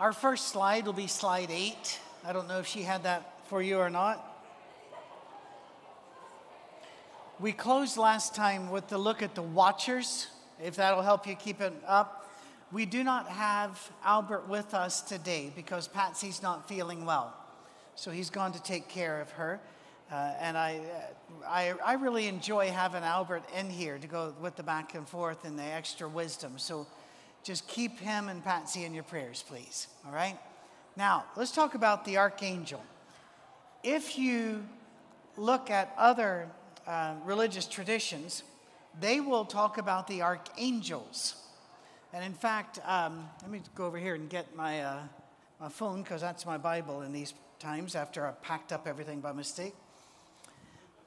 Our first slide will be slide eight. I don't know if she had that for you or not. We closed last time with the look at the watchers, if that'll help you keep it up. We do not have Albert with us today because Patsy's not feeling well. So he's gone to take care of her. Uh, and I, uh, I, I really enjoy having Albert in here to go with the back and forth and the extra wisdom. So just keep him and Patsy in your prayers, please. All right? Now, let's talk about the archangel. If you look at other uh, religious traditions, they will talk about the archangels. And in fact, um, let me go over here and get my, uh, my phone because that's my Bible in these times after I packed up everything by mistake.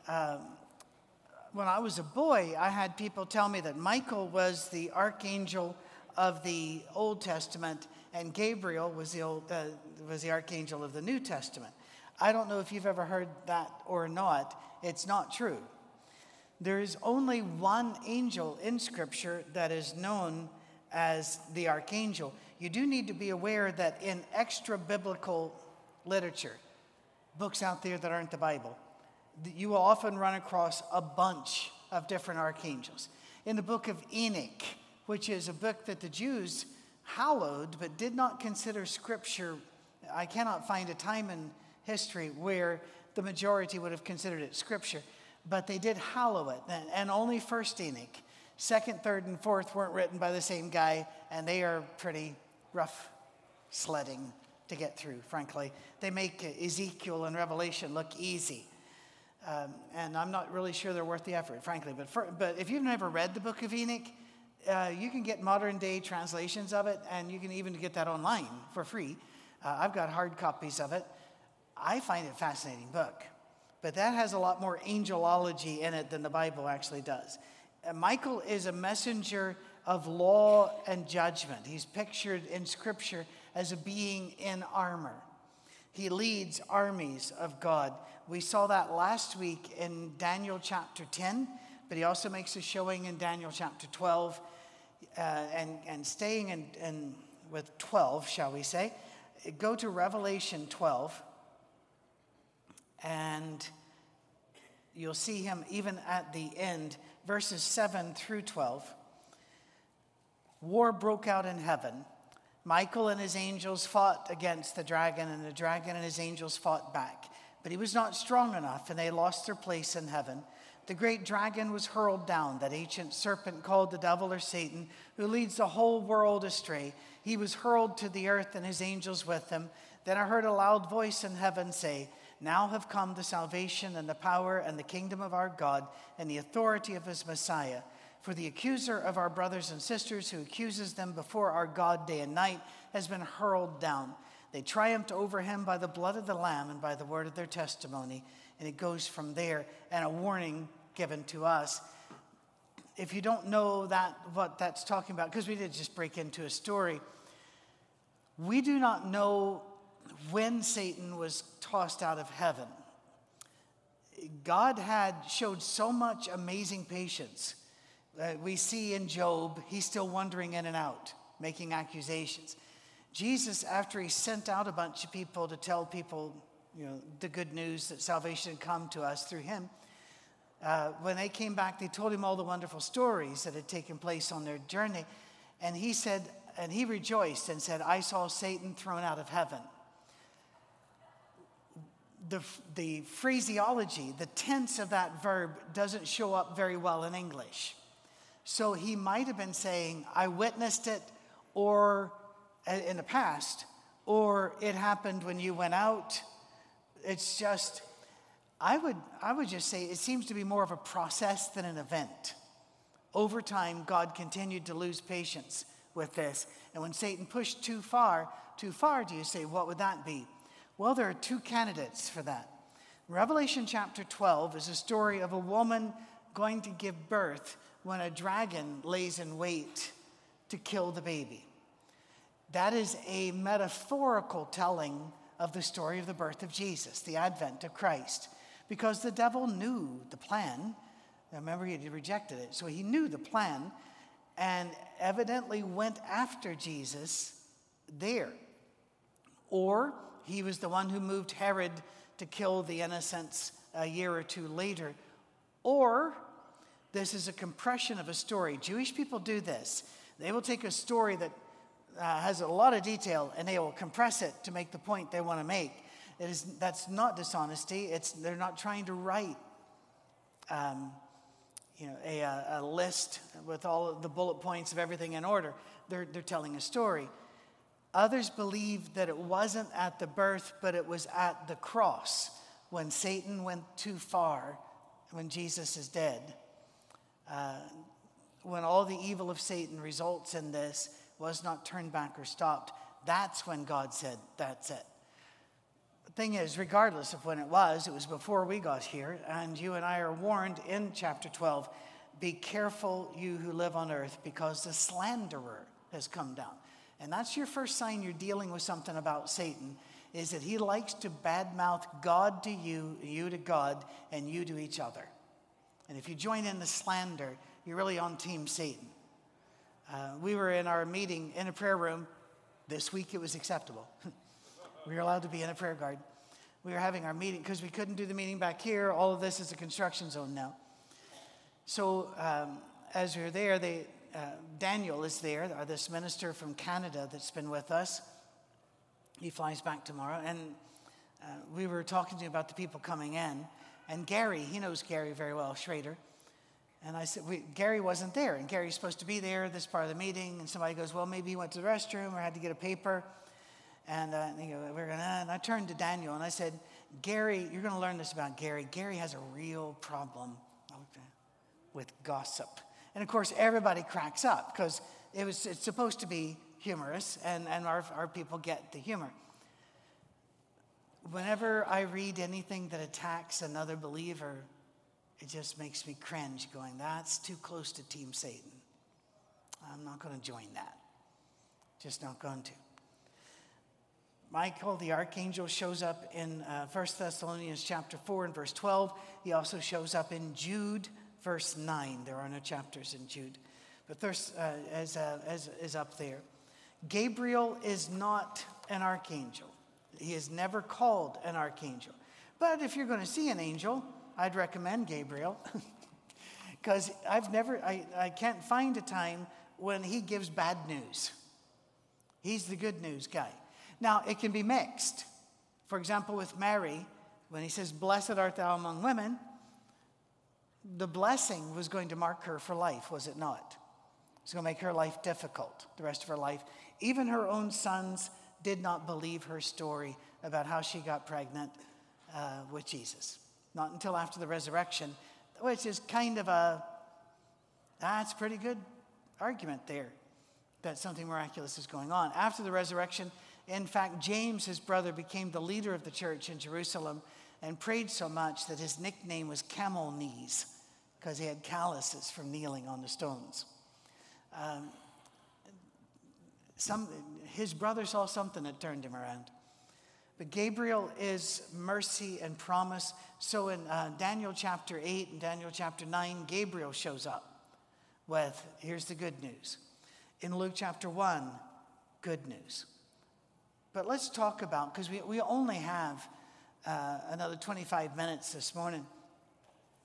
Um, when I was a boy, I had people tell me that Michael was the archangel of the Old Testament, and Gabriel was the, old, uh, was the archangel of the New Testament. I don't know if you've ever heard that or not. It's not true. There is only one angel in Scripture that is known as the archangel. You do need to be aware that in extra biblical literature, books out there that aren't the Bible, you will often run across a bunch of different archangels. In the book of Enoch, which is a book that the Jews hallowed but did not consider scripture. I cannot find a time in history where the majority would have considered it scripture, but they did hallow it. And only First Enoch, second, third, and fourth weren't written by the same guy, and they are pretty rough sledding to get through, frankly. They make Ezekiel and Revelation look easy. Um, and I'm not really sure they're worth the effort, frankly. But, for, but if you've never read the book of Enoch, uh, you can get modern day translations of it, and you can even get that online for free. Uh, I've got hard copies of it. I find it a fascinating book, but that has a lot more angelology in it than the Bible actually does. Uh, Michael is a messenger of law and judgment. He's pictured in Scripture as a being in armor. He leads armies of God. We saw that last week in Daniel chapter 10, but he also makes a showing in Daniel chapter 12 uh, and, and staying in, in, with 12, shall we say, go to Revelation 12, and you'll see him even at the end, verses 7 through 12. War broke out in heaven. Michael and his angels fought against the dragon, and the dragon and his angels fought back. But he was not strong enough, and they lost their place in heaven the great dragon was hurled down, that ancient serpent called the devil or Satan, who leads the whole world astray. He was hurled to the earth and his angels with him. Then I heard a loud voice in heaven say, Now have come the salvation and the power and the kingdom of our God and the authority of his Messiah. For the accuser of our brothers and sisters, who accuses them before our God day and night, has been hurled down. They triumphed over him by the blood of the Lamb and by the word of their testimony and it goes from there, and a warning given to us. If you don't know that, what that's talking about, because we did just break into a story, we do not know when Satan was tossed out of heaven. God had showed so much amazing patience. Uh, we see in Job, he's still wandering in and out, making accusations. Jesus, after he sent out a bunch of people to tell people you know, the good news that salvation had come to us through him. Uh, when they came back, they told him all the wonderful stories that had taken place on their journey. And he said, and he rejoiced and said, I saw Satan thrown out of heaven. The, the phraseology, the tense of that verb doesn't show up very well in English. So he might have been saying, I witnessed it, or in the past, or it happened when you went out, it's just, I would, I would just say it seems to be more of a process than an event. Over time, God continued to lose patience with this. And when Satan pushed too far, too far, do you say, what would that be? Well, there are two candidates for that. Revelation chapter 12 is a story of a woman going to give birth when a dragon lays in wait to kill the baby. That is a metaphorical telling of the story of the birth of Jesus, the advent of Christ, because the devil knew the plan. Remember, he rejected it. So he knew the plan and evidently went after Jesus there. Or he was the one who moved Herod to kill the innocents a year or two later. Or this is a compression of a story. Jewish people do this. They will take a story that uh, has a lot of detail and they will compress it to make the point they want to make. It is, that's not dishonesty. It's, they're not trying to write um, you know, a, a, list with all the bullet points of everything in order. They're, they're telling a story. Others believe that it wasn't at the birth, but it was at the cross when Satan went too far, when Jesus is dead. Uh, when all the evil of Satan results in this was not turned back or stopped, that's when God said, That's it. The thing is, regardless of when it was, it was before we got here, and you and I are warned in chapter 12 be careful, you who live on earth, because the slanderer has come down. And that's your first sign you're dealing with something about Satan is that he likes to badmouth God to you, you to God, and you to each other. And if you join in the slander, you're really on team Satan. Uh, we were in our meeting in a prayer room. This week it was acceptable. we were allowed to be in a prayer guard. We were having our meeting because we couldn't do the meeting back here. All of this is a construction zone now. So um, as we were there, they, uh, Daniel is there, this minister from Canada that's been with us. He flies back tomorrow. And uh, we were talking to him about the people coming in. And Gary, he knows Gary very well, Schrader. And I said, Gary wasn't there. And Gary's supposed to be there, this part of the meeting. And somebody goes, well, maybe he went to the restroom or had to get a paper. And, uh, we're gonna, and I turned to Daniel and I said, Gary, you're going to learn this about Gary. Gary has a real problem with gossip. And of course, everybody cracks up because it was, it's supposed to be humorous, and, and our, our people get the humor. Whenever I read anything that attacks another believer, it just makes me cringe, going, that's too close to Team Satan. I'm not going to join that. Just not going to. Michael the archangel shows up in uh, 1 Thessalonians chapter 4 and verse 12. He also shows up in Jude verse 9. There are no chapters in Jude, but there's, uh, as, uh, as, is up there. Gabriel is not an archangel. He is never called an archangel. But if you're going to see an angel, I'd recommend Gabriel. Because I've never, I, I can't find a time when he gives bad news. He's the good news guy. Now, it can be mixed. For example, with Mary, when he says, Blessed art thou among women, the blessing was going to mark her for life, was it not? It was going to make her life difficult the rest of her life. Even her own sons did not believe her story about how she got pregnant uh, with Jesus. Not until after the resurrection, which is kind of a, that's pretty good argument there that something miraculous is going on. After the resurrection, in fact, James, his brother, became the leader of the church in Jerusalem and prayed so much that his nickname was Camel Knees because he had calluses from kneeling on the stones. Um, some, his brother saw something that turned him around. But Gabriel is mercy and promise. So in uh, Daniel chapter 8 and Daniel chapter 9, Gabriel shows up with here's the good news. In Luke chapter 1, good news. But let's talk about, because we, we only have uh, another 25 minutes this morning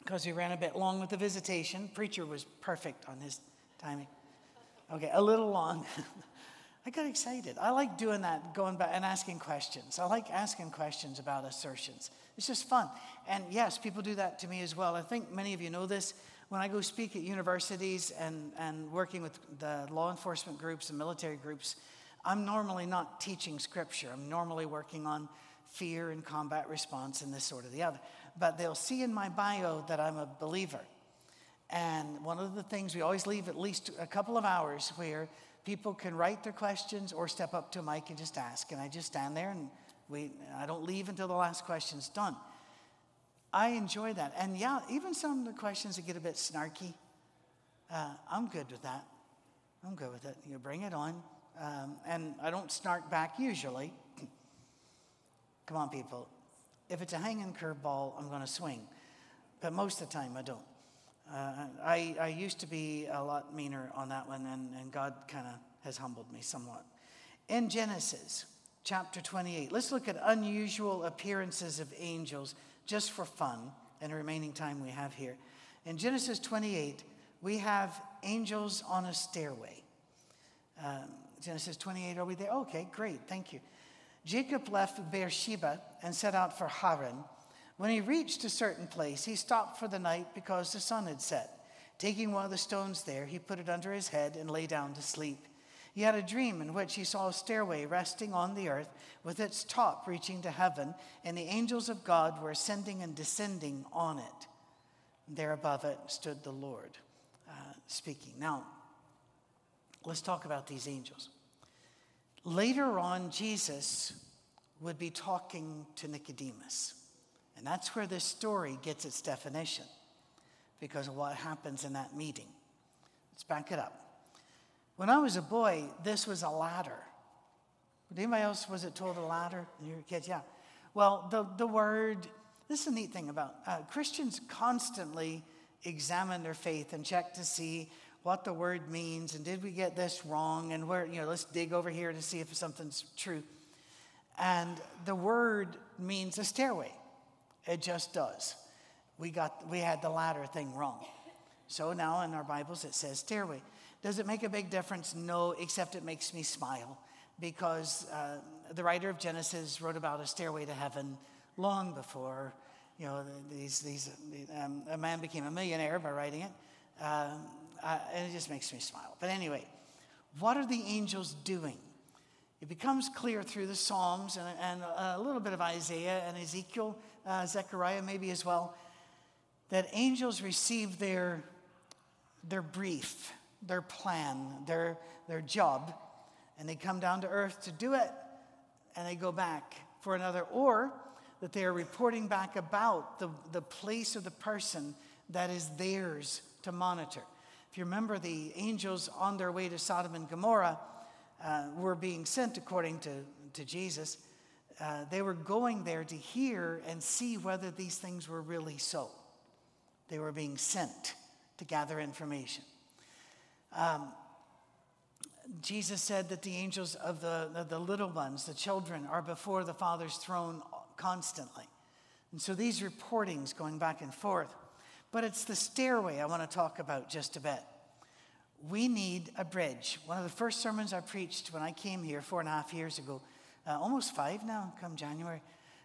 because we ran a bit long with the visitation. Preacher was perfect on his timing. Okay, a little long. I got excited. I like doing that, going back and asking questions. I like asking questions about assertions. It's just fun. And yes, people do that to me as well. I think many of you know this. When I go speak at universities and, and working with the law enforcement groups and military groups, I'm normally not teaching scripture. I'm normally working on fear and combat response and this sort of the other. But they'll see in my bio that I'm a believer. And one of the things we always leave at least a couple of hours where people can write their questions or step up to a mic and just ask. And I just stand there and we, I don't leave until the last question's done. I enjoy that. And yeah, even some of the questions that get a bit snarky, uh, I'm good with that. I'm good with it. You bring it on. Um, and I don't snark back usually. Come on, people. If it's a hanging curveball, I'm going to swing. But most of the time, I don't. Uh, I, I used to be a lot meaner on that one, and, and God kind of has humbled me somewhat. In Genesis chapter 28. Let's look at unusual appearances of angels just for fun and the remaining time we have here. In Genesis 28, we have angels on a stairway. Um, Genesis 28, are we there? Okay, great, thank you. Jacob left Beersheba and set out for Haran. When he reached a certain place, he stopped for the night because the sun had set. Taking one of the stones there, he put it under his head and lay down to sleep. He had a dream in which he saw a stairway resting on the earth with its top reaching to heaven, and the angels of God were ascending and descending on it. There above it stood the Lord uh, speaking. Now, let's talk about these angels. Later on, Jesus would be talking to Nicodemus. And that's where this story gets its definition because of what happens in that meeting. Let's back it up. When I was a boy, this was a ladder. Anybody else was it told a ladder? Your kids, yeah. Well, the, the word, this is a neat thing about uh, Christians constantly examine their faith and check to see what the word means and did we get this wrong and where, you know, let's dig over here to see if something's true. And the word means a stairway. It just does. We got we had the ladder thing wrong. So now in our Bibles it says stairway. Does it make a big difference? No, except it makes me smile because uh, the writer of Genesis wrote about a stairway to heaven long before, you know, these, these, um, a man became a millionaire by writing it. Uh, and it just makes me smile. But anyway, what are the angels doing? It becomes clear through the Psalms and, and a little bit of Isaiah and Ezekiel, uh, Zechariah maybe as well, that angels receive their, their brief their plan, their, their job, and they come down to earth to do it, and they go back for another, or that they are reporting back about the, the place of the person that is theirs to monitor. If you remember, the angels on their way to Sodom and Gomorrah uh, were being sent according to, to Jesus. Uh, they were going there to hear and see whether these things were really so. They were being sent to gather information. Um, Jesus said that the angels of the, the, the little ones, the children, are before the Father's throne constantly. And so these reportings going back and forth. But it's the stairway I want to talk about just a bit. We need a bridge. One of the first sermons I preached when I came here four and a half years ago, uh, almost five now, come January,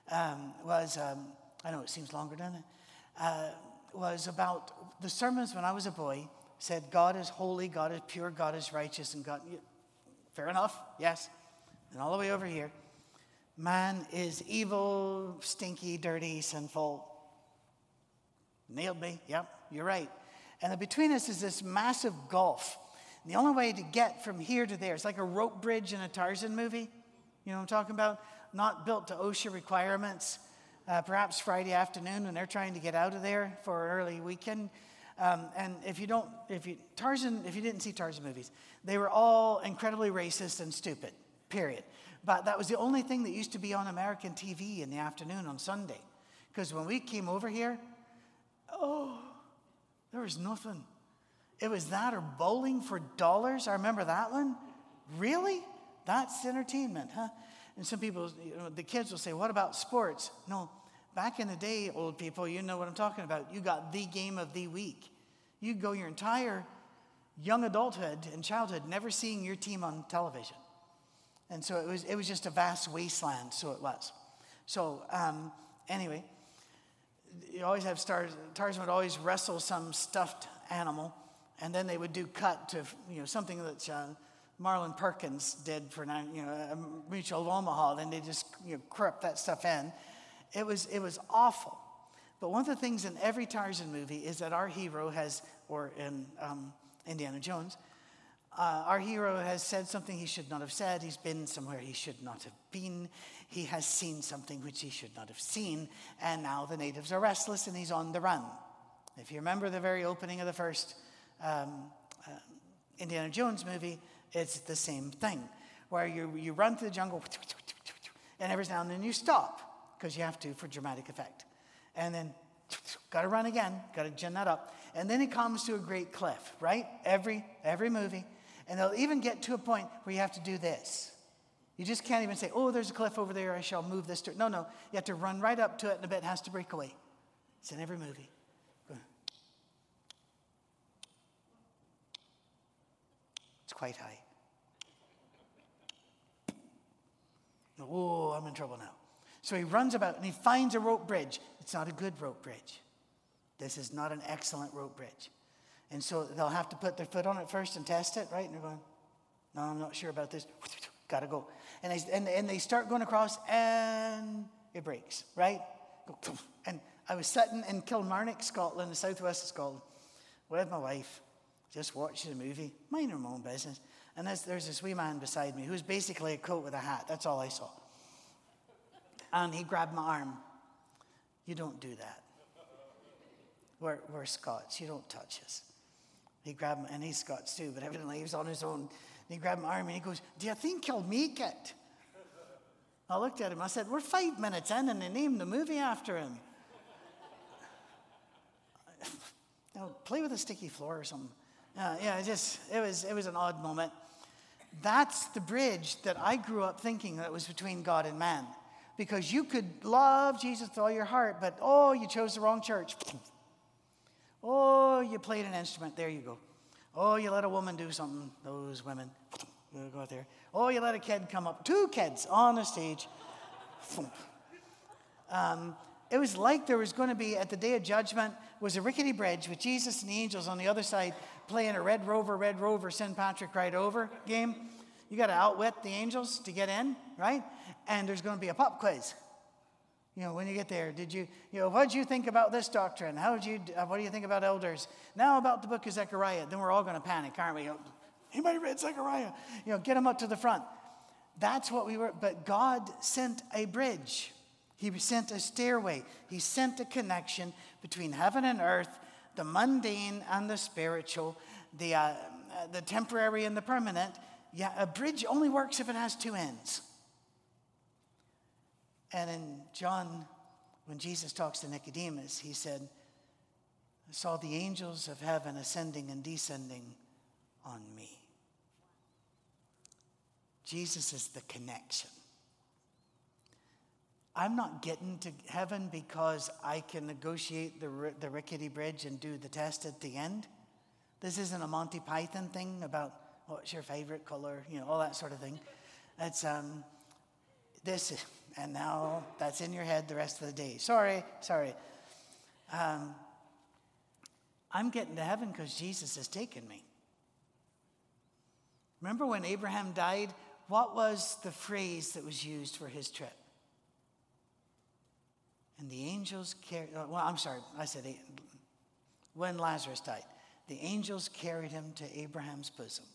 um, was, um, I know it seems longer, doesn't it? Uh, was about the sermons when I was a boy said, God is holy, God is pure, God is righteous, and God. Fair enough, yes. And all the way over here, man is evil, stinky, dirty, sinful. Nailed me, yep, you're right. And between us is this massive gulf. And the only way to get from here to there, it's like a rope bridge in a Tarzan movie. You know I'm talking about? Not built to OSHA requirements. Uh, perhaps Friday afternoon when they're trying to get out of there for an early weekend. Um, and if you don't, if you, Tarzan, if you didn't see Tarzan movies, they were all incredibly racist and stupid, period. But that was the only thing that used to be on American TV in the afternoon on Sunday. Because when we came over here, oh, there was nothing. It was that or bowling for dollars. I remember that one. Really? That's entertainment, huh? And some people, you know, the kids will say, What about sports? No, Back in the day, old people, you know what I'm talking about. You got the game of the week. You go your entire young adulthood and childhood never seeing your team on television. And so it was, it was just a vast wasteland, so it was. So, um, anyway, you always have stars, Tarzan would always wrestle some stuffed animal, and then they would do cut to, you know, something that's uh, Marlin Perkins did for, you know, Mutual of Omaha. Then they just, you know, crop that stuff in it was, it was awful. But one of the things in every Tarzan movie is that our hero has, or in um, Indiana Jones, uh, our hero has said something he should not have said. He's been somewhere he should not have been. He has seen something which he should not have seen. And now the natives are restless and he's on the run. If you remember the very opening of the first um, uh, Indiana Jones movie, it's the same thing, where you, you run through the jungle and every now and then you stop because you have to for dramatic effect. And then got to run again, got to gin that up. And then it comes to a great cliff, right? Every every movie. And they'll even get to a point where you have to do this. You just can't even say, oh, there's a cliff over there, I shall move this. To No, no. You have to run right up to it and a bit has to break away. It's in every movie. It's quite high. Oh, I'm in trouble now. So he runs about and he finds a rope bridge. It's not a good rope bridge. This is not an excellent rope bridge. And so they'll have to put their foot on it first and test it, right? And they're going, no, I'm not sure about this. Gotta go. And they, and, and they start going across and it breaks, right? And I was sitting in Kilmarnock, Scotland, the southwest of Scotland, with my wife, just watching a movie, minding my own business. And there's, there's this wee man beside me who's basically a coat with a hat. That's all I saw. And he grabbed my arm. You don't do that. We're, we're Scots. You don't touch us. He grabbed me, and he's Scots too, but evidently he was on his own. And he grabbed my arm and he goes, Do you think you'll make it? I looked at him. I said, We're five minutes in, and they named the movie after him. now, play with a sticky floor or something. Uh, yeah, just it was it was an odd moment. That's the bridge that I grew up thinking that was between God and man. Because you could love Jesus with all your heart, but oh, you chose the wrong church. Oh, you played an instrument. There you go. Oh, you let a woman do something. Those women. We'll go out there. Oh, you let a kid come up. Two kids on the stage. Um, it was like there was going to be at the day of judgment was a rickety bridge with Jesus and the angels on the other side playing a Red Rover, Red Rover, St. Patrick Ride Over game. You got to outwit the angels to get in, right? And there's going to be a pop quiz. You know, when you get there, did you, you know, what did you think about this doctrine? How did you, uh, what do you think about elders? Now about the book of Zechariah. Then we're all going to panic, aren't we? Anybody read Zechariah? You know, get them up to the front. That's what we were, but God sent a bridge. He sent a stairway. He sent a connection between heaven and earth the mundane and the spiritual, the, uh, the temporary and the permanent. Yeah, a bridge only works if it has two ends. And in John, when Jesus talks to Nicodemus, he said, I saw the angels of heaven ascending and descending on me. Jesus is the connection. I'm not getting to heaven because I can negotiate the, the rickety bridge and do the test at the end. This isn't a Monty Python thing about what's your favorite color, you know, all that sort of thing. It's um, this, and now that's in your head the rest of the day. Sorry, sorry. Um, I'm getting to heaven because Jesus has taken me. Remember when Abraham died? What was the phrase that was used for his trip? And the angels carried, uh, well, I'm sorry, I said when Lazarus died, the angels carried him to Abraham's bosom.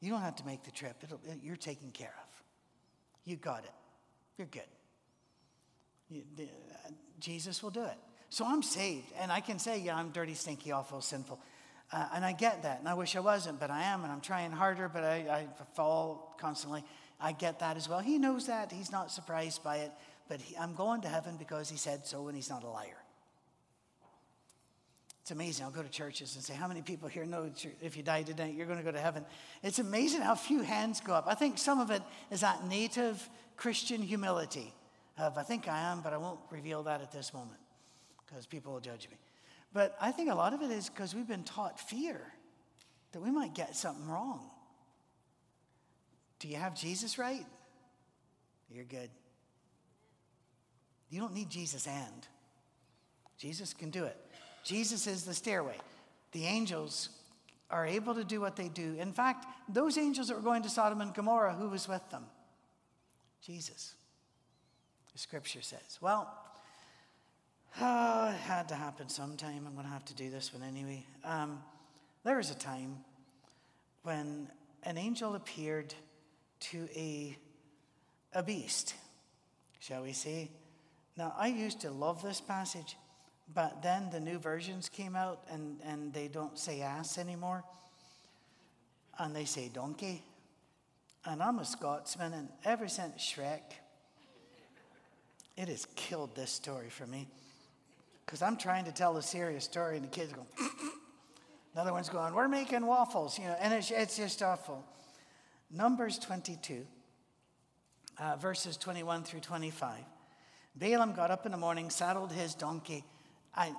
You don't have to make the trip, It'll, you're taken care of. You got it. You're good. You, the, uh, Jesus will do it. So I'm saved, and I can say, yeah, I'm dirty, stinky, awful, sinful. Uh, and I get that, and I wish I wasn't, but I am, and I'm trying harder, but I, I fall constantly. I get that as well. He knows that. He's not surprised by it but he, I'm going to heaven because he said so and he's not a liar. It's amazing. I'll go to churches and say, How many people here know if you die today, you're going to go to heaven? It's amazing how few hands go up. I think some of it is that native Christian humility of, I think I am, but I won't reveal that at this moment because people will judge me. But I think a lot of it is because we've been taught fear that we might get something wrong. Do you have Jesus right? You're good. You don't need Jesus and. Jesus can do it. Jesus is the stairway. The angels are able to do what they do. In fact, those angels that were going to Sodom and Gomorrah, who was with them? Jesus. The scripture says. Well, oh, it had to happen sometime. I'm going to have to do this one anyway. Um, there was a time when an angel appeared to a, a beast, shall we say, now, I used to love this passage, but then the new versions came out and, and they don't say ass anymore. And they say donkey. And I'm a Scotsman, and ever since Shrek, it has killed this story for me. Because I'm trying to tell a serious story, and the kids go, Another one's going, We're making waffles, you know, and it's, it's just awful. Numbers 22 uh, verses 21 through 25. Balaam got up in the morning, saddled his donkey. I,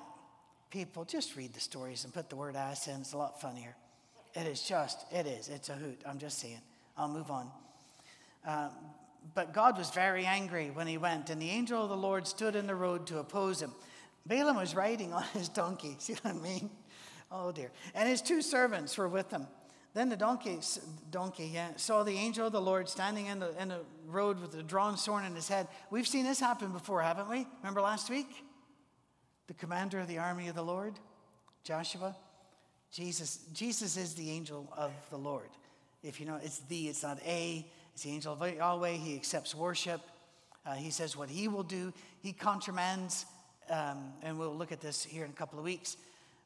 people, just read the stories and put the word ass in. It's a lot funnier. It is just, it is. It's a hoot. I'm just saying. I'll move on. Um, but God was very angry when he went, and the angel of the Lord stood in the road to oppose him. Balaam was riding on his donkey. See what I mean? Oh dear. And his two servants were with him. Then the donkey, donkey yeah, saw the angel of the Lord standing in the, in the road with a drawn sword in his head. We've seen this happen before, haven't we? Remember last week? The commander of the army of the Lord, Joshua. Jesus, Jesus is the angel of the Lord. If you know, it's the, it's not a, it's the angel of Yahweh. He accepts worship. Uh, he says what he will do. He countermands, um, and we'll look at this here in a couple of weeks,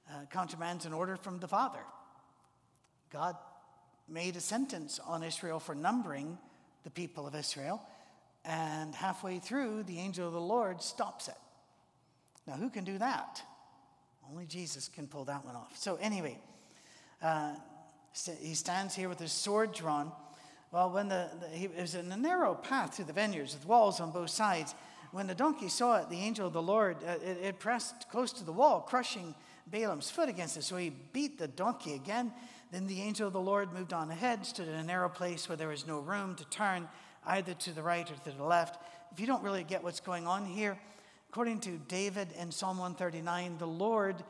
uh, countermands an order from the Father. God made a sentence on Israel for numbering the people of Israel, and halfway through, the angel of the Lord stops it. Now, who can do that? Only Jesus can pull that one off. So, anyway, uh, he stands here with his sword drawn. Well, when the, the he, was in a narrow path through the vineyards with walls on both sides. When the donkey saw it, the angel of the Lord, uh, it, it pressed close to the wall, crushing Balaam's foot against it. So he beat the donkey again then the angel of the Lord moved on ahead, stood in a narrow place where there was no room to turn either to the right or to the left. If you don't really get what's going on here, according to David in Psalm 139, the Lord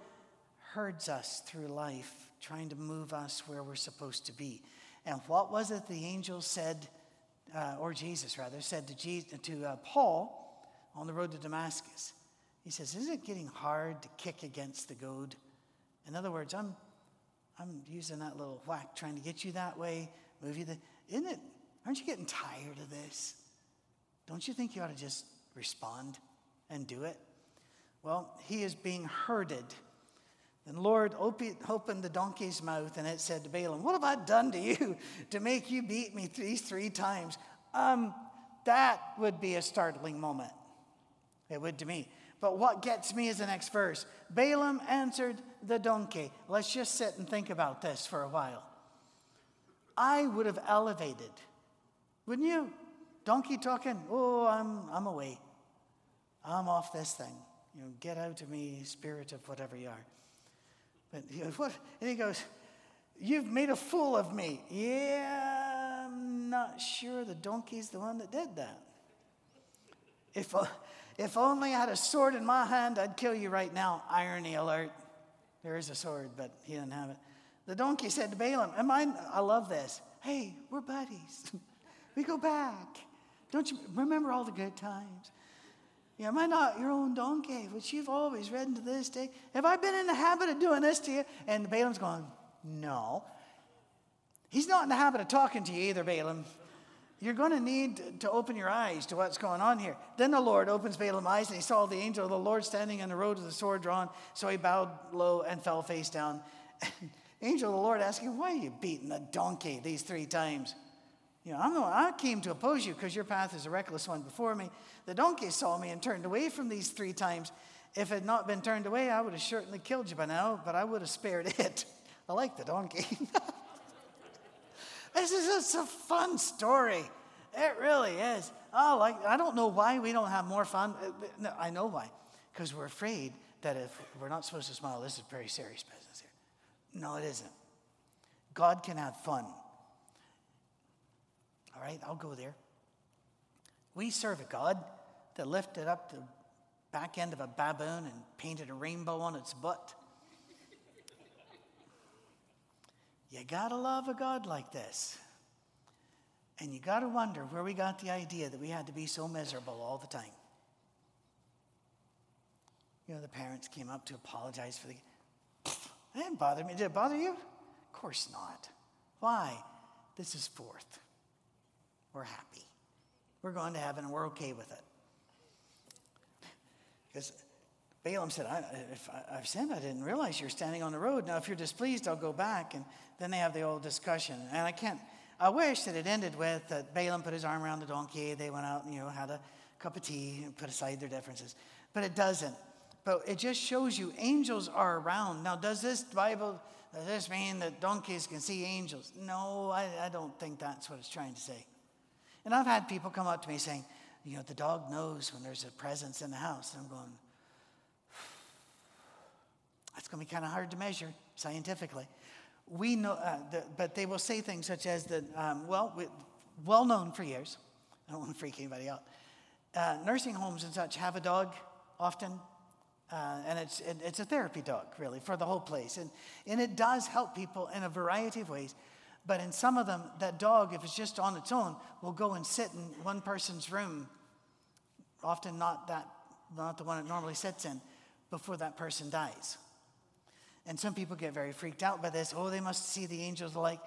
herds us through life, trying to move us where we're supposed to be. And what was it the angel said, uh, or Jesus rather, said to, Jesus, to uh, Paul on the road to Damascus? He says, Isn't it getting hard to kick against the goad? In other words, I'm I'm using that little whack trying to get you that way, move you. The, isn't it? Aren't you getting tired of this? Don't you think you ought to just respond and do it? Well, he is being herded. And Lord opened the donkey's mouth and it said to Balaam, What have I done to you to make you beat me these three times? Um, that would be a startling moment. It would to me. But what gets me is the next verse. Balaam answered the donkey. Let's just sit and think about this for a while. I would have elevated, wouldn't you? Donkey talking, oh, I'm, I'm away. I'm off this thing. You know, get out of me, spirit of whatever you are. But he goes, what? And he goes, You've made a fool of me. Yeah, I'm not sure the donkey's the one that did that. If, uh, if only I had a sword in my hand, I'd kill you right now. Irony alert. There is a sword, but he didn't have it. The donkey said to Balaam, Am I, I love this. Hey, we're buddies. we go back. Don't you remember all the good times? Yeah, am I not your own donkey, which you've always ridden to this day? Have I been in the habit of doing this to you? And Balaam's going, No. He's not in the habit of talking to you either, Balaam. You're going to need to open your eyes to what's going on here. Then the Lord opens Balaam's eyes, and he saw the angel of the Lord standing in the road with the sword drawn. So he bowed low and fell face down. angel of the Lord asking, Why are you beating the donkey these three times? You know, I'm the one, I came to oppose you because your path is a reckless one before me. The donkey saw me and turned away from these three times. If it had not been turned away, I would have certainly killed you by now, but I would have spared it. I like the donkey. This is just a fun story. It really is. Oh, like I don't know why we don't have more fun. Uh, no, I know why. Because we're afraid that if we're not supposed to smile, this is very serious business here. No, it isn't. God can have fun. All right, I'll go there. We serve a God that lifted up the back end of a baboon and painted a rainbow on its butt. You gotta love a God like this. And you gotta wonder where we got the idea that we had to be so miserable all the time. You know, the parents came up to apologize for the. It didn't bother me. Did it bother you? Of course not. Why? This is fourth. We're happy. We're going to heaven and we're okay with it. Because Balaam said, I, if I, have sinned, I didn't realize you're standing on the road. Now, if you're displeased, I'll go back. And then they have the old discussion. And I can't, I wish that it ended with that Balaam put his arm around the donkey. They went out and, you know, had a cup of tea and put aside their differences. But it doesn't. But it just shows you angels are around. Now, does this Bible, does this mean that donkeys can see angels? No, I, I don't think that's what it's trying to say. And I've had people come up to me saying, you know, the dog knows when there's a presence in the house. And I'm going, that's going to be kind of hard to measure scientifically. We know, uh, the, but they will say things such as that, um, well, we, well known for years. I don't want to freak anybody out. Uh, nursing homes and such have a dog often, uh, and it's, it, it's a therapy dog, really, for the whole place. And, and it does help people in a variety of ways. But in some of them, that dog, if it's just on its own, will go and sit in one person's room, often not, that, not the one it normally sits in, before that person dies. And some people get very freaked out by this. Oh, they must see the angels like.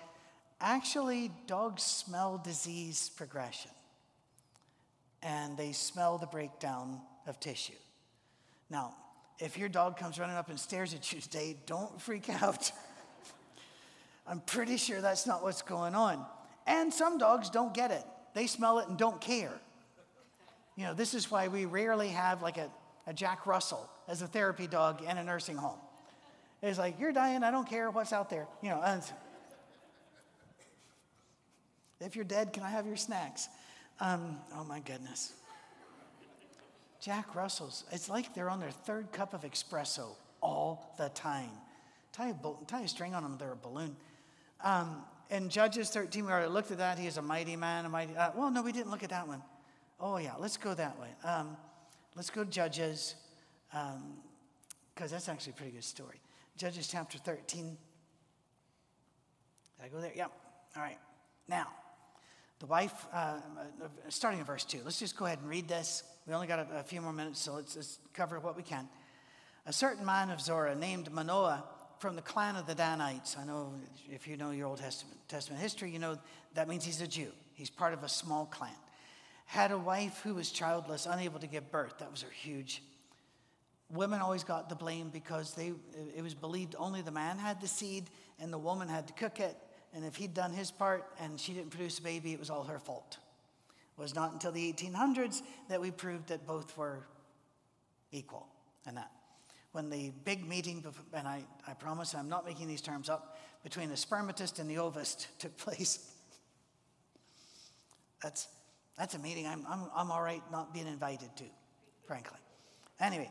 Actually, dogs smell disease progression and they smell the breakdown of tissue. Now, if your dog comes running up and stares at you today, don't freak out. I'm pretty sure that's not what's going on. And some dogs don't get it, they smell it and don't care. You know, this is why we rarely have like a, a Jack Russell as a therapy dog in a nursing home. It's like, you're dying, I don't care what's out there. You know, and if you're dead, can I have your snacks? Um, oh my goodness. Jack Russell's, it's like they're on their third cup of espresso all the time. Tie a, tie a string on them, they're a balloon. Um, in Judges 13, we already looked at that. He is a mighty man, a mighty. Uh, well, no, we didn't look at that one. Oh, yeah, let's go that way. Um, let's go to Judges, because um, that's actually a pretty good story. Judges chapter 13. Did I go there? Yep. All right. Now, the wife, uh, uh, starting in verse 2, let's just go ahead and read this. We only got a, a few more minutes, so let's, let's cover what we can. A certain man of Zorah named Manoah from the clan of the Danites. I know if you know your Old Testament, Testament history, you know that means he's a Jew. He's part of a small clan. Had a wife who was childless, unable to give birth. That was her huge. Women always got the blame because they, it was believed only the man had the seed and the woman had to cook it and if he'd done his part and she didn't produce a baby, it was all her fault. It was not until the 1800s that we proved that both were equal and that. When the big meeting, and I, I promise I'm not making these terms up, between the spermatist and the ovist took place, that's, that's a meeting I'm, I'm, I'm all right not being invited to, frankly. Anyway,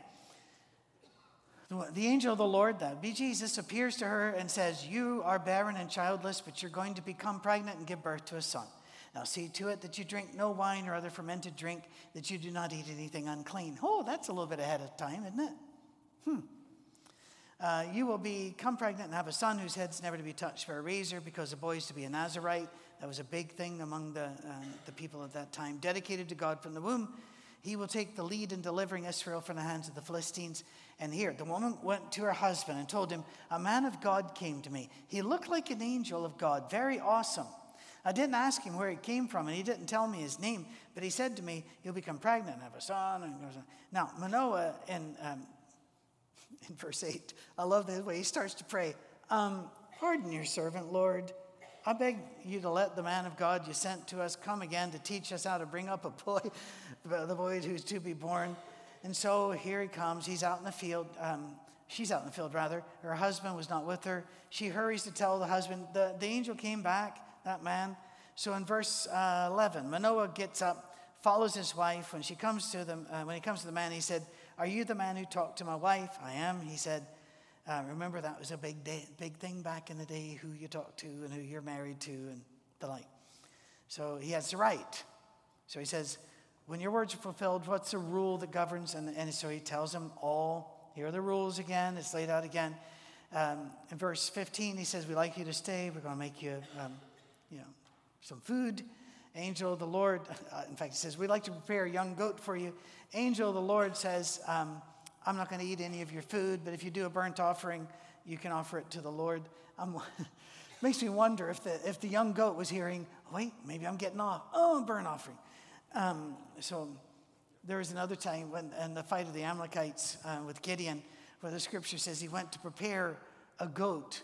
the angel of the Lord, that be Jesus, appears to her and says, You are barren and childless, but you're going to become pregnant and give birth to a son. Now see to it that you drink no wine or other fermented drink, that you do not eat anything unclean. Oh, that's a little bit ahead of time, isn't it? Hmm. Uh, you will become pregnant and have a son whose head's never to be touched by a razor because the boy is to be a Nazarite. That was a big thing among the, uh, the people at that time, dedicated to God from the womb. He will take the lead in delivering Israel from the hands of the Philistines. And here, the woman went to her husband and told him, A man of God came to me. He looked like an angel of God, very awesome. I didn't ask him where he came from, and he didn't tell me his name, but he said to me, You'll become pregnant and have a son. And now, Manoah in, um, in verse 8, I love the way he starts to pray. Um, Pardon your servant, Lord. I beg you to let the man of God you sent to us come again to teach us how to bring up a boy, the boy who's to be born. And so here he comes. He's out in the field. Um, she's out in the field, rather. Her husband was not with her. She hurries to tell the husband. The, the angel came back, that man. So in verse uh, 11, Manoah gets up, follows his wife. When, she comes to them, uh, when he comes to the man, he said, Are you the man who talked to my wife? I am. He said, uh, Remember, that was a big, day, big thing back in the day who you talk to and who you're married to and the like. So he has the right. So he says, when your words are fulfilled, what's the rule that governs? And, and so he tells them all, here are the rules again. It's laid out again. Um, in verse 15, he says, We'd like you to stay. We're going to make you, um, you know, some food. Angel of the Lord, uh, in fact, he says, We'd like to prepare a young goat for you. Angel of the Lord says, um, I'm not going to eat any of your food, but if you do a burnt offering, you can offer it to the Lord. makes me wonder if the, if the young goat was hearing, wait, maybe I'm getting off. Oh, burnt offering. Um, so there was another time when, in the fight of the Amalekites uh, with Gideon, where the scripture says he went to prepare a goat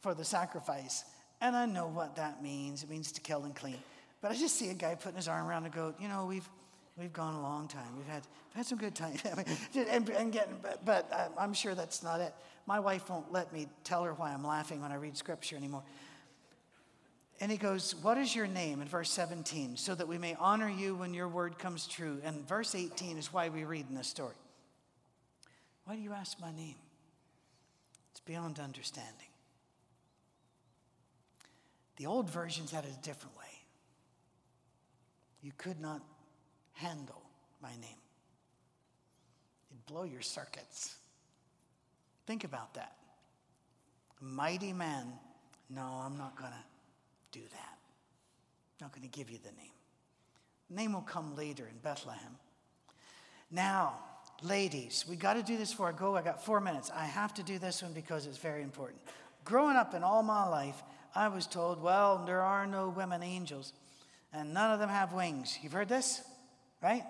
for the sacrifice. And I know what that means. It means to kill and clean. But I just see a guy putting his arm around a goat. You know, we've, we've gone a long time. We've had, we've had some good times. and, and getting, but, but uh, I'm sure that's not it. My wife won't let me tell her why I'm laughing when I read scripture anymore. And he goes, What is your name? in verse 17, so that we may honor you when your word comes true. And verse 18 is why we read in this story. Why do you ask my name? It's beyond understanding. The old versions had it a different way. You could not handle my name, it'd blow your circuits. Think about that. mighty man, no, I'm not going to do that. I'm not going to give you the name. The name will come later in Bethlehem. Now, ladies, we got to do this before I go. I got four minutes. I have to do this one because it's very important. Growing up in all my life, I was told, well, there are no women angels, and none of them have wings. You've heard this, right?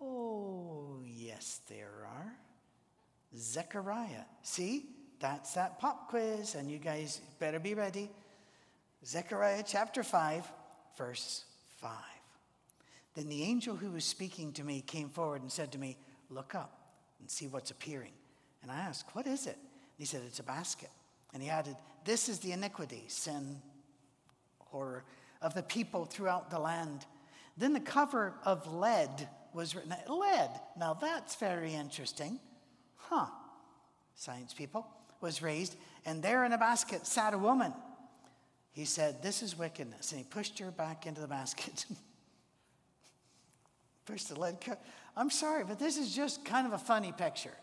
Oh, yes, there are. Zechariah. See, that's that pop quiz, and you guys better be ready. Zechariah chapter 5, verse 5. Then the angel who was speaking to me came forward and said to me, Look up and see what's appearing. And I asked, What is it? And he said, It's a basket. And he added, This is the iniquity, sin, horror of the people throughout the land. Then the cover of lead was written. Lead. Now that's very interesting. Huh. Science people was raised, and there in a basket sat a woman. He said, This is wickedness. And he pushed her back into the basket. pushed the lead cover. I'm sorry, but this is just kind of a funny picture.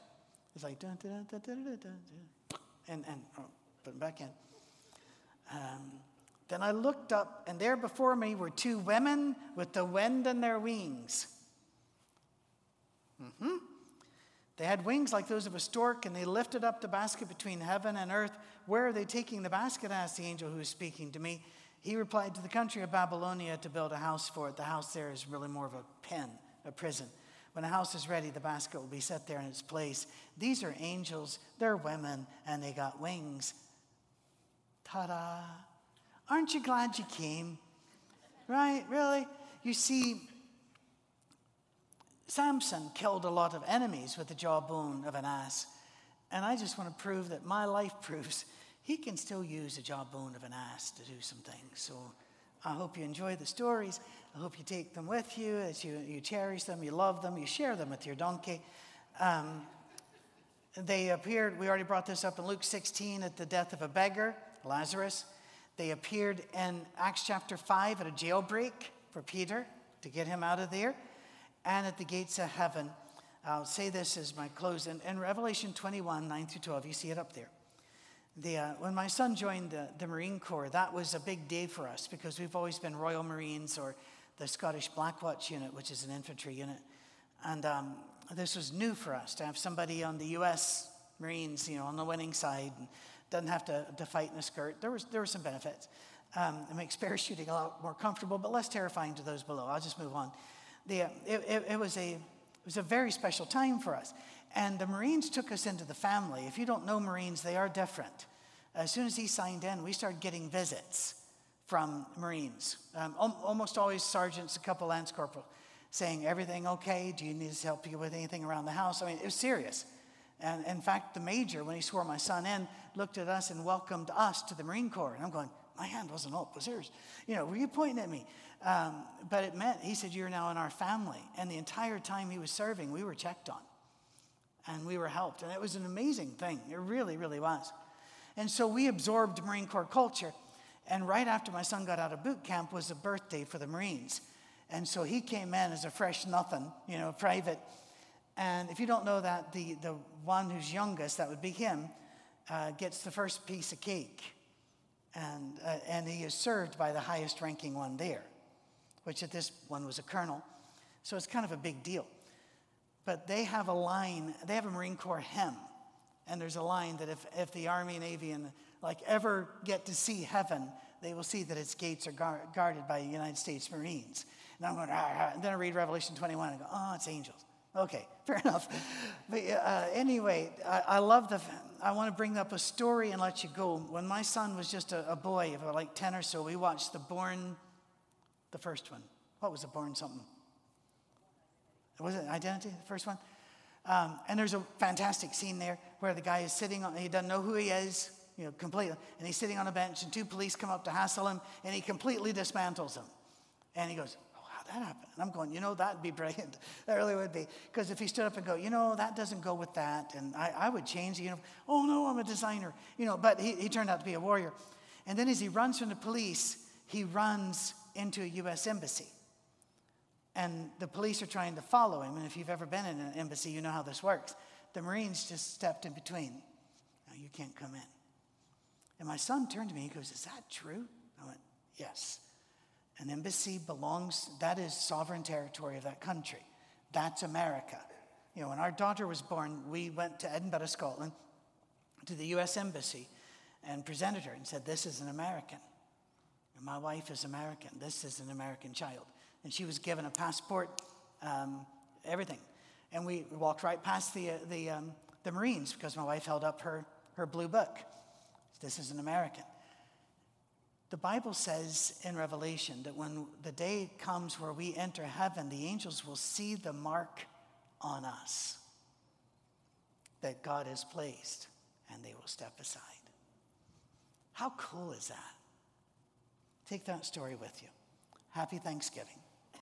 It's like, dun, dun, dun, and, and oh, put them back in. Um, then I looked up, and there before me were two women with the wind in their wings. Mm-hmm. They had wings like those of a stork, and they lifted up the basket between heaven and earth. Where are they taking the basket? asked the angel who was speaking to me. He replied, To the country of Babylonia to build a house for it. The house there is really more of a pen, a prison. When the house is ready, the basket will be set there in its place. These are angels, they're women, and they got wings. Ta da! Aren't you glad you came? Right? Really? You see, Samson killed a lot of enemies with the jawbone of an ass. And I just want to prove that my life proves he can still use the jawbone of an ass to do some things. So I hope you enjoy the stories. I hope you take them with you as you, you cherish them, you love them, you share them with your donkey. Um, they appeared, we already brought this up in Luke 16 at the death of a beggar, Lazarus. They appeared in Acts chapter 5 at a jailbreak for Peter to get him out of there, and at the gates of heaven. I'll say this as my close. In, in Revelation 21, 9 through 12, you see it up there. The, uh, when my son joined the, the Marine Corps, that was a big day for us because we've always been Royal Marines or the Scottish Black Watch Unit, which is an infantry unit. And um, this was new for us to have somebody on the U.S. Marines, you know, on the winning side. And, doesn't have to, to fight in a skirt. There, was, there were some benefits. Um, it makes parachuting a lot more comfortable, but less terrifying to those below. I'll just move on. The, uh, it, it, it, was a, it was a very special time for us. And the Marines took us into the family. If you don't know Marines, they are different. As soon as he signed in, we started getting visits from Marines. Um, almost always sergeants, a couple lance corporal, saying, Everything okay? Do you need us to help you with anything around the house? I mean, it was serious. And in fact, the major, when he swore my son in, looked at us and welcomed us to the Marine Corps. And I'm going, my hand wasn't up, was yours? You know, were you pointing at me? Um, but it meant, he said, you're now in our family. And the entire time he was serving, we were checked on and we were helped. And it was an amazing thing. It really, really was. And so we absorbed Marine Corps culture. And right after my son got out of boot camp was a birthday for the Marines. And so he came in as a fresh nothing, you know, private. And if you don't know that, the, the one who's youngest, that would be him, uh, gets the first piece of cake. And, uh, and he is served by the highest ranking one there, which at this one was a colonel. So it's kind of a big deal. But they have a line, they have a Marine Corps hymn. And there's a line that if, if the Army, and Navy, and like ever get to see heaven, they will see that its gates are guard, guarded by United States Marines. And I'm going, ah, ah. and then I read Revelation 21 and go, oh, it's angels. Okay, fair enough. But uh, anyway, I, I, love the. I want to bring up a story and let you go. When my son was just a, a boy, of like 10 or so, we watched the Bourne, the first one. What was the Bourne something? Was it Identity, the first one? Um, and there's a fantastic scene there where the guy is sitting on, he doesn't know who he is. you know, completely. And he's sitting on a bench, and two police come up to hassle him, and he completely dismantles them. And he goes, that happen? And I'm going, You know, that'd be brilliant. That really would be. Because if he stood up and go, You know, that doesn't go with that, and I, I would change the uniform. Oh, no, I'm a designer. You know, but he, he turned out to be a warrior. And then as he runs from the police, he runs into a U.S. embassy. And the police are trying to follow him. And if you've ever been in an embassy, you know how this works. The Marines just stepped in between. No, you can't come in. And my son turned to me, he goes, Is that true? I went, Yes. An embassy belongs, that is sovereign territory of that country. That's America. You know, when our daughter was born, we went to Edinburgh, Scotland, to the US Embassy and presented her and said, This is an American. And my wife is American. This is an American child. And she was given a passport, um, everything. And we walked right past the, uh, the, um, the Marines because my wife held up her, her blue book. This is an American. The Bible says in Revelation that when the day comes where we enter heaven, the angels will see the mark on us that God has placed and they will step aside. How cool is that? Take that story with you. Happy Thanksgiving.